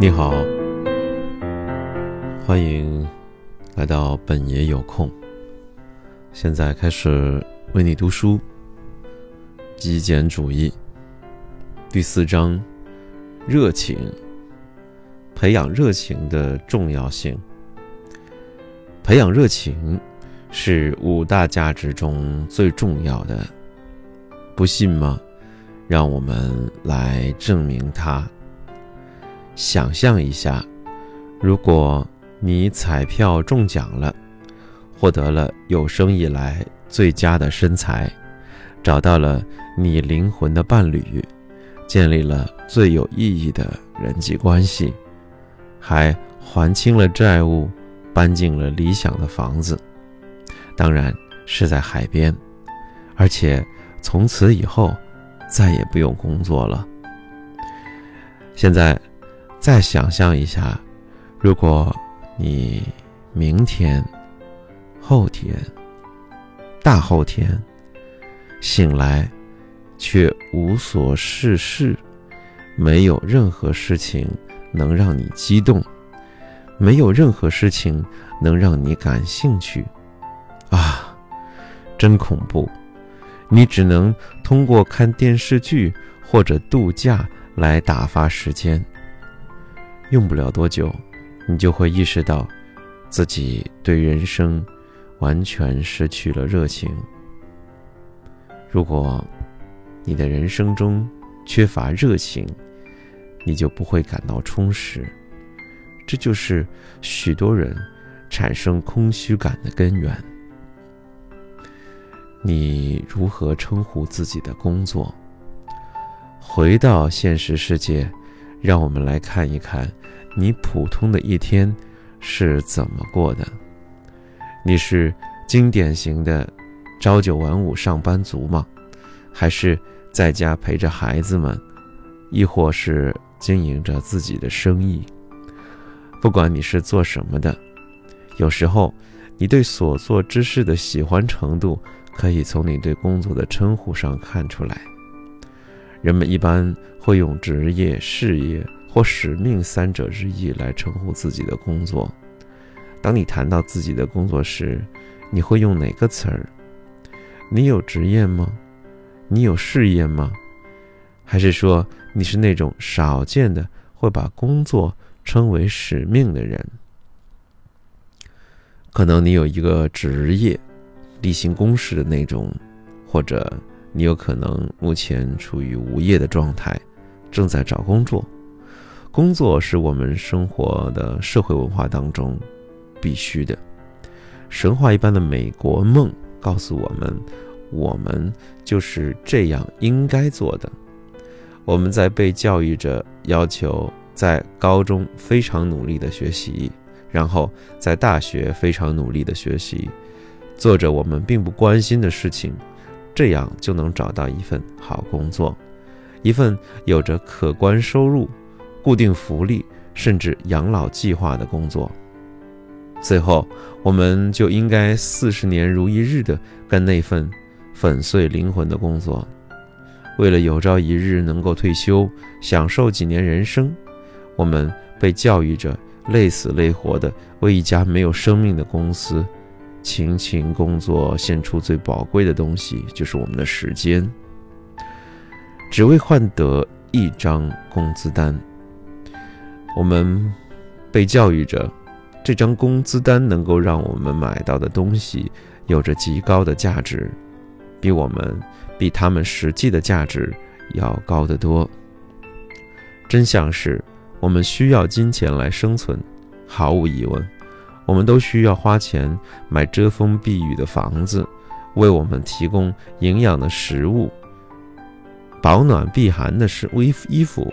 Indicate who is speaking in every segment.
Speaker 1: 你好，欢迎来到本爷有空。现在开始为你读书。极简主义第四章：热情，培养热情的重要性。培养热情是五大价值中最重要的，不信吗？让我们来证明它。想象一下，如果你彩票中奖了，获得了有生以来最佳的身材，找到了你灵魂的伴侣，建立了最有意义的人际关系，还还清了债务，搬进了理想的房子，当然是在海边，而且从此以后再也不用工作了。现在。再想象一下，如果你明天、后天、大后天醒来，却无所事事，没有任何事情能让你激动，没有任何事情能让你感兴趣，啊，真恐怖！你只能通过看电视剧或者度假来打发时间。用不了多久，你就会意识到，自己对人生完全失去了热情。如果你的人生中缺乏热情，你就不会感到充实。这就是许多人产生空虚感的根源。你如何称呼自己的工作？回到现实世界。让我们来看一看，你普通的一天是怎么过的？你是经典型的朝九晚五上班族吗？还是在家陪着孩子们，亦或是经营着自己的生意？不管你是做什么的，有时候你对所做之事的喜欢程度，可以从你对工作的称呼上看出来。人们一般会用职业、事业或使命三者之一来称呼自己的工作。当你谈到自己的工作时，你会用哪个词儿？你有职业吗？你有事业吗？还是说你是那种少见的会把工作称为使命的人？可能你有一个职业，例行公事的那种，或者。你有可能目前处于无业的状态，正在找工作。工作是我们生活的社会文化当中必须的。神话一般的美国梦告诉我们，我们就是这样应该做的。我们在被教育着，要求在高中非常努力的学习，然后在大学非常努力的学习，做着我们并不关心的事情。这样就能找到一份好工作，一份有着可观收入、固定福利，甚至养老计划的工作。最后，我们就应该四十年如一日的干那份粉碎灵魂的工作。为了有朝一日能够退休，享受几年人生，我们被教育着累死累活的为一家没有生命的公司。勤勤工作，献出最宝贵的东西，就是我们的时间，只为换得一张工资单。我们被教育着，这张工资单能够让我们买到的东西有着极高的价值，比我们比他们实际的价值要高得多。真相是，我们需要金钱来生存，毫无疑问。我们都需要花钱买遮风避雨的房子，为我们提供营养的食物、保暖避寒的是衣衣服、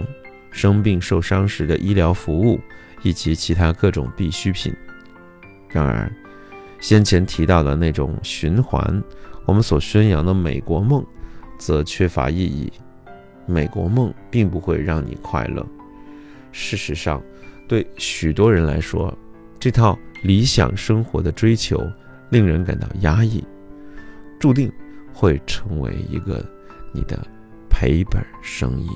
Speaker 1: 生病受伤时的医疗服务以及其他各种必需品。然而，先前提到的那种循环，我们所宣扬的美国梦，则缺乏意义。美国梦并不会让你快乐。事实上，对许多人来说，这套。理想生活的追求令人感到压抑，注定会成为一个你的赔本生意。